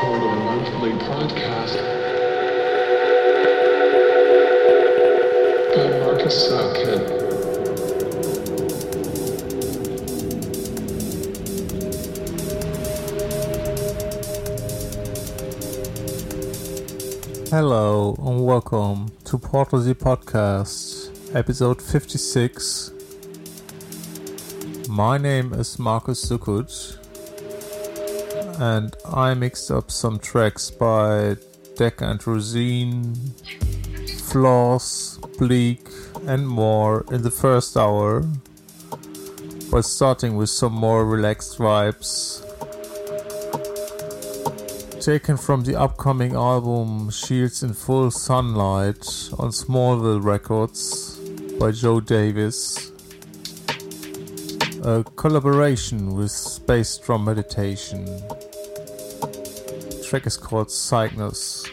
monthly podcast by Markus. Hello and welcome to Portal Z Podcast, episode 56. My name is Markus Suckut, and I mixed up some tracks by Decka and Roseen, Flaws, Bleak, and more in the first hour, by starting with some more relaxed vibes taken from the upcoming album Shields in Full Sunlight on Smallville Records by Joe Davis. A collaboration with Space Drum Meditation. Track is called Cygnus.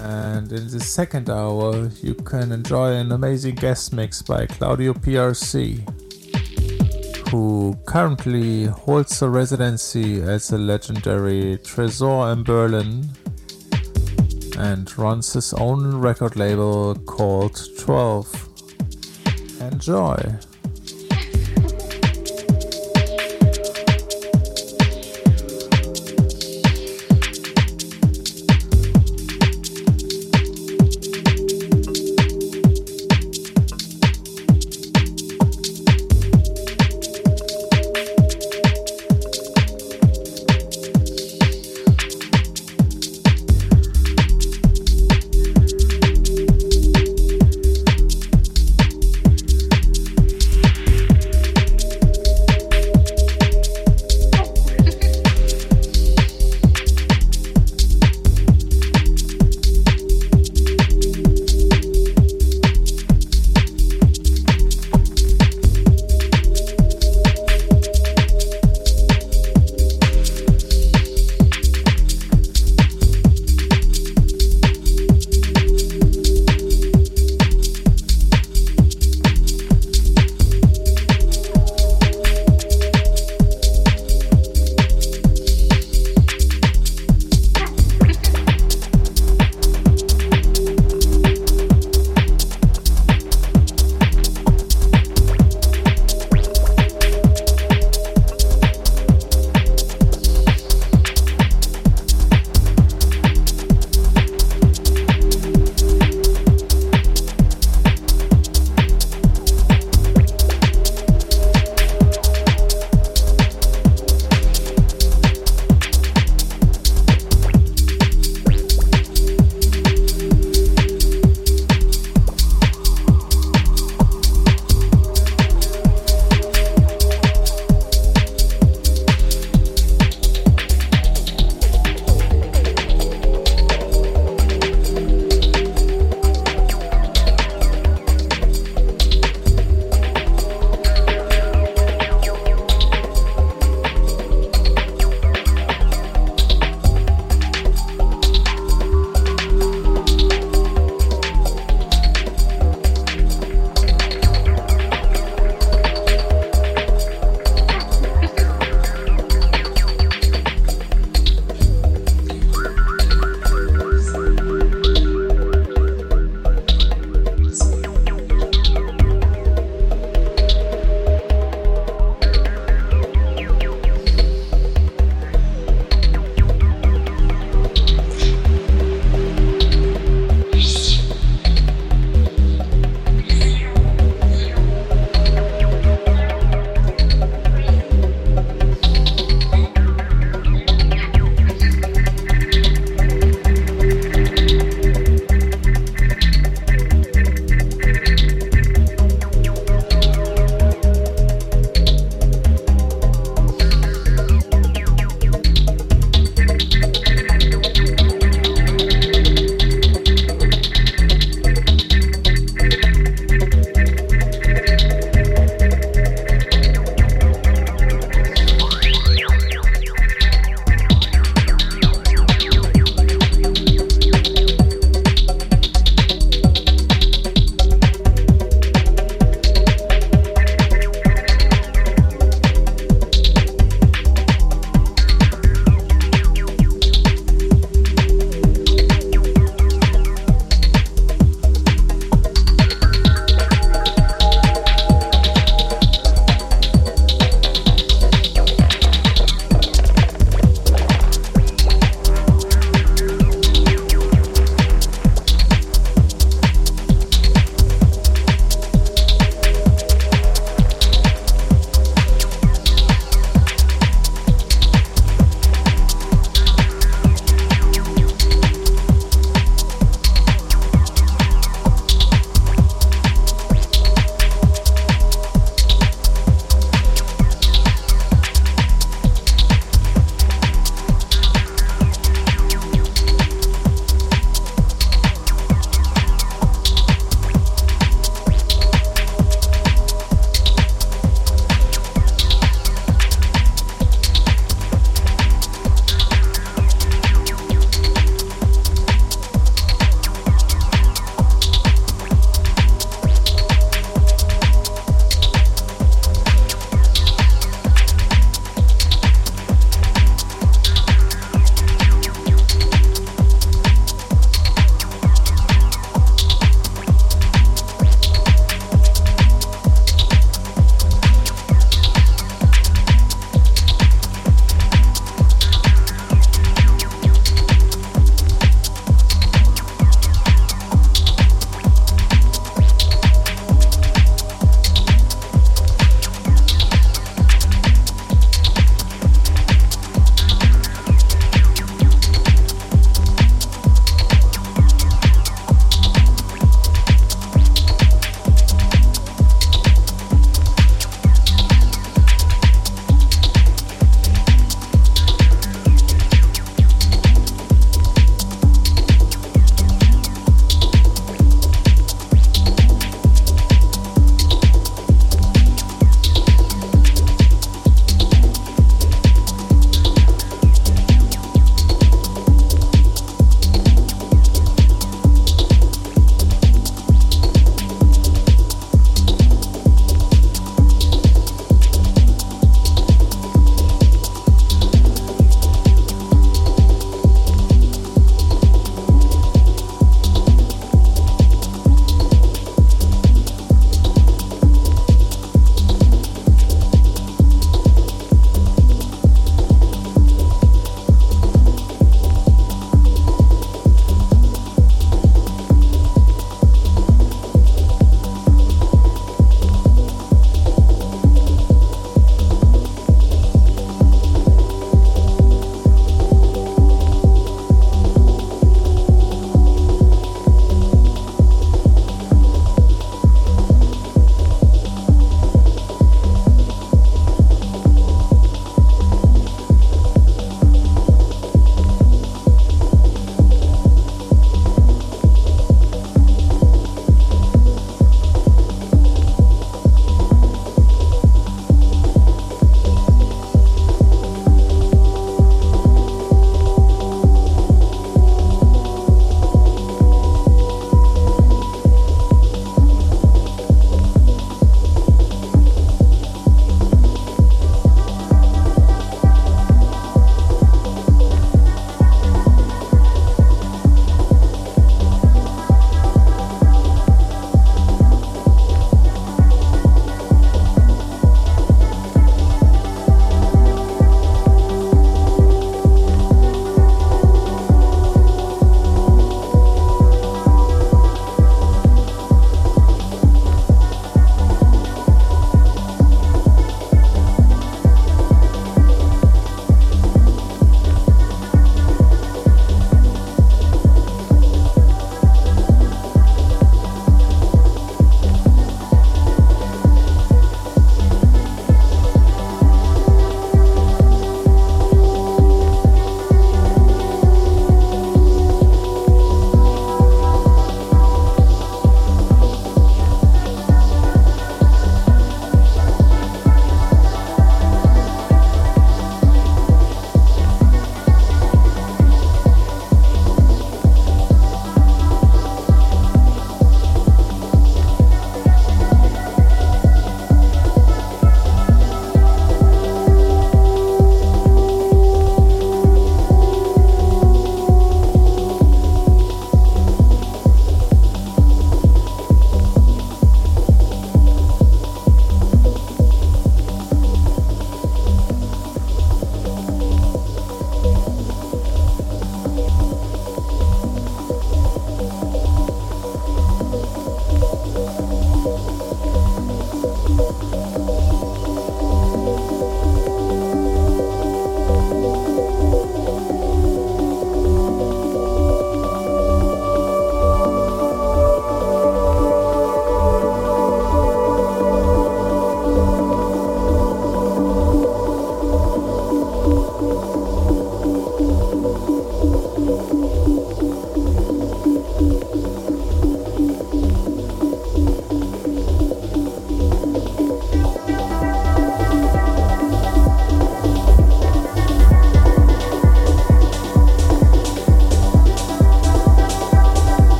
And in the second hour, you can enjoy an amazing guest mix by Claudio PRC, who currently holds a residency at the legendary Tresor in Berlin and runs his own record label called 12. Enjoy!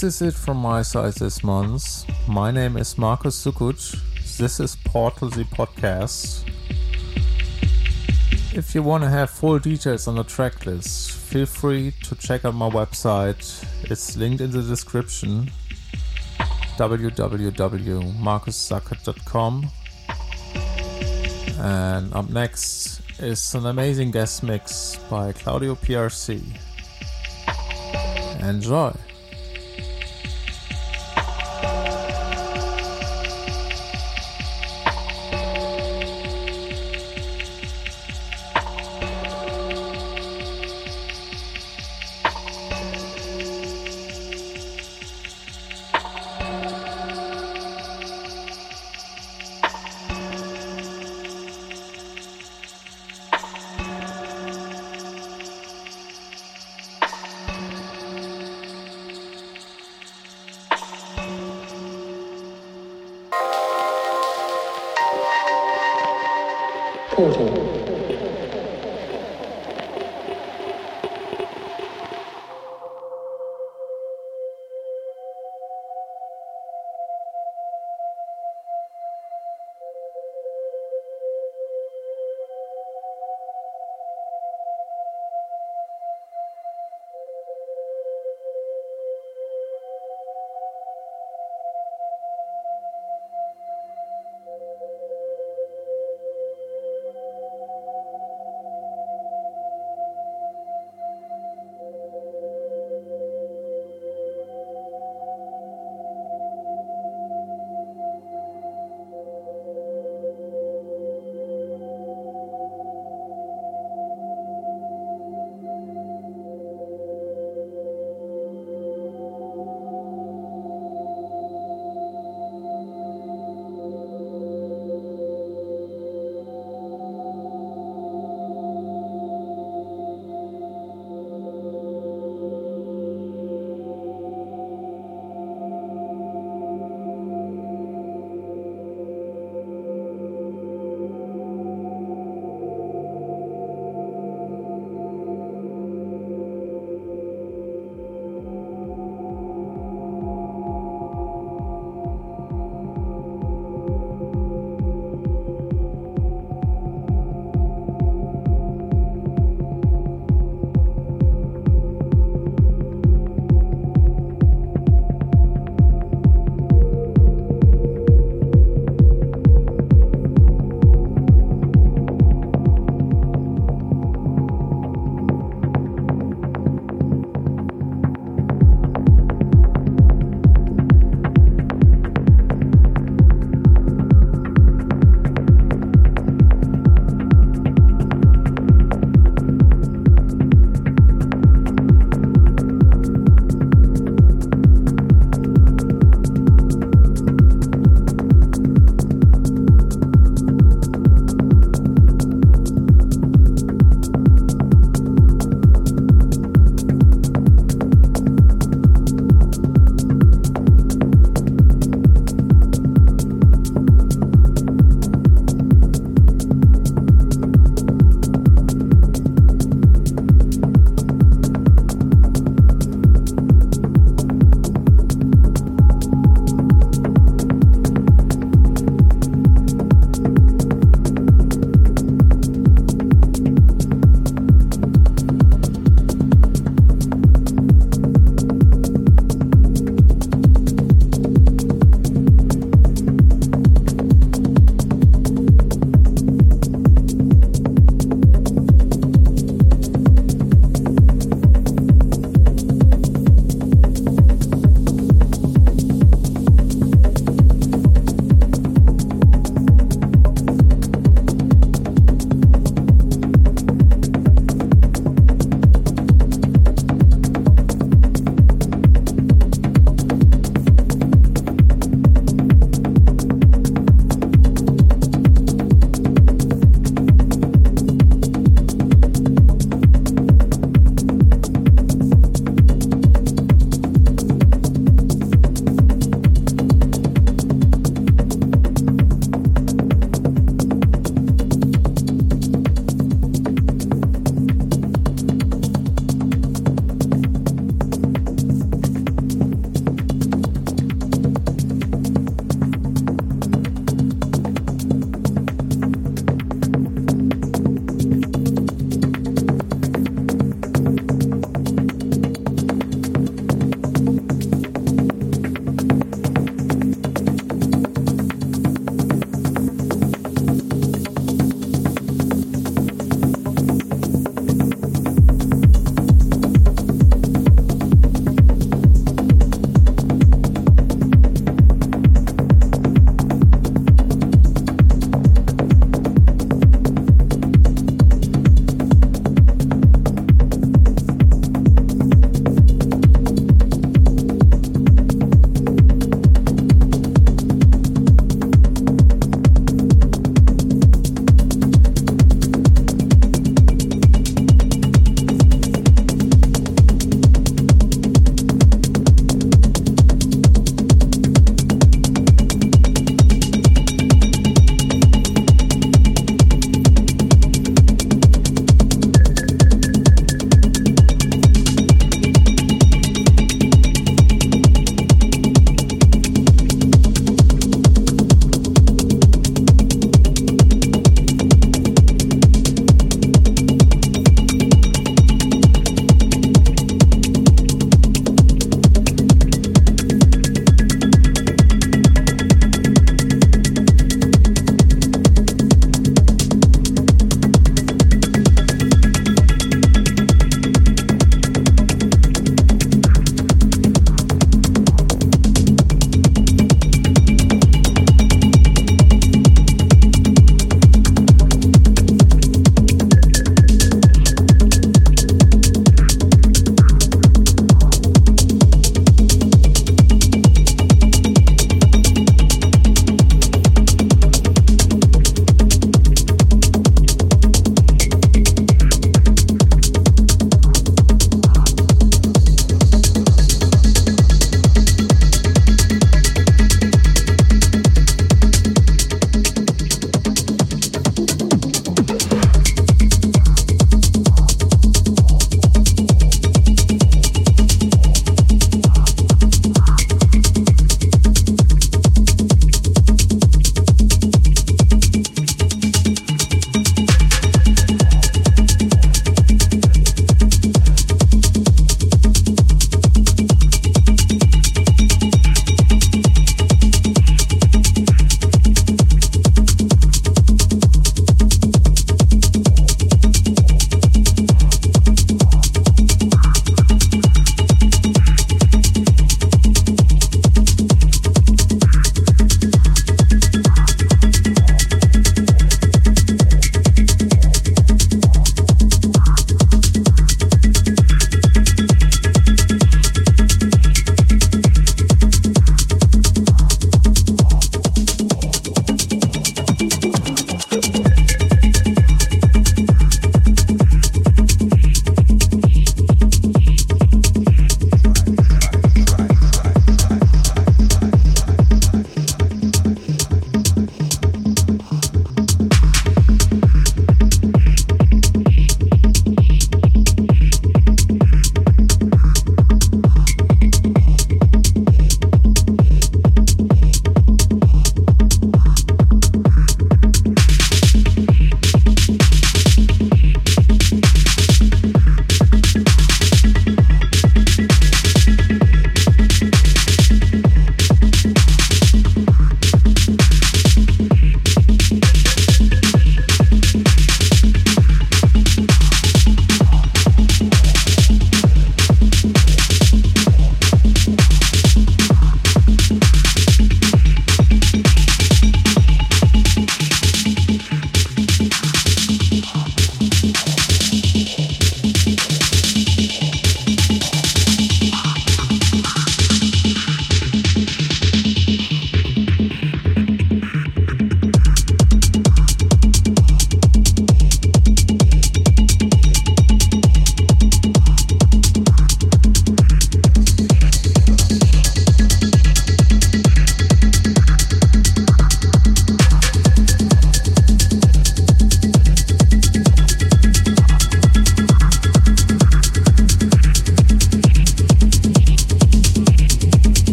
This is it from my side this month. My name is Markus Suckut. This is Portal the podcast. If you want to have full details on the track list, feel free to check out my website. It's linked in the description www.markussuckut.com. And up next is an amazing guest mix by Claudio PRC. Enjoy! Portal.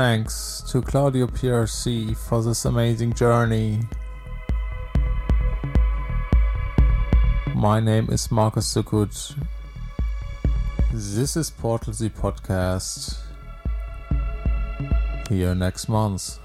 Thanks to Claudio PRC for this amazing journey. My name is Markus Suckut. This is Portal Z Podcast. Here next month.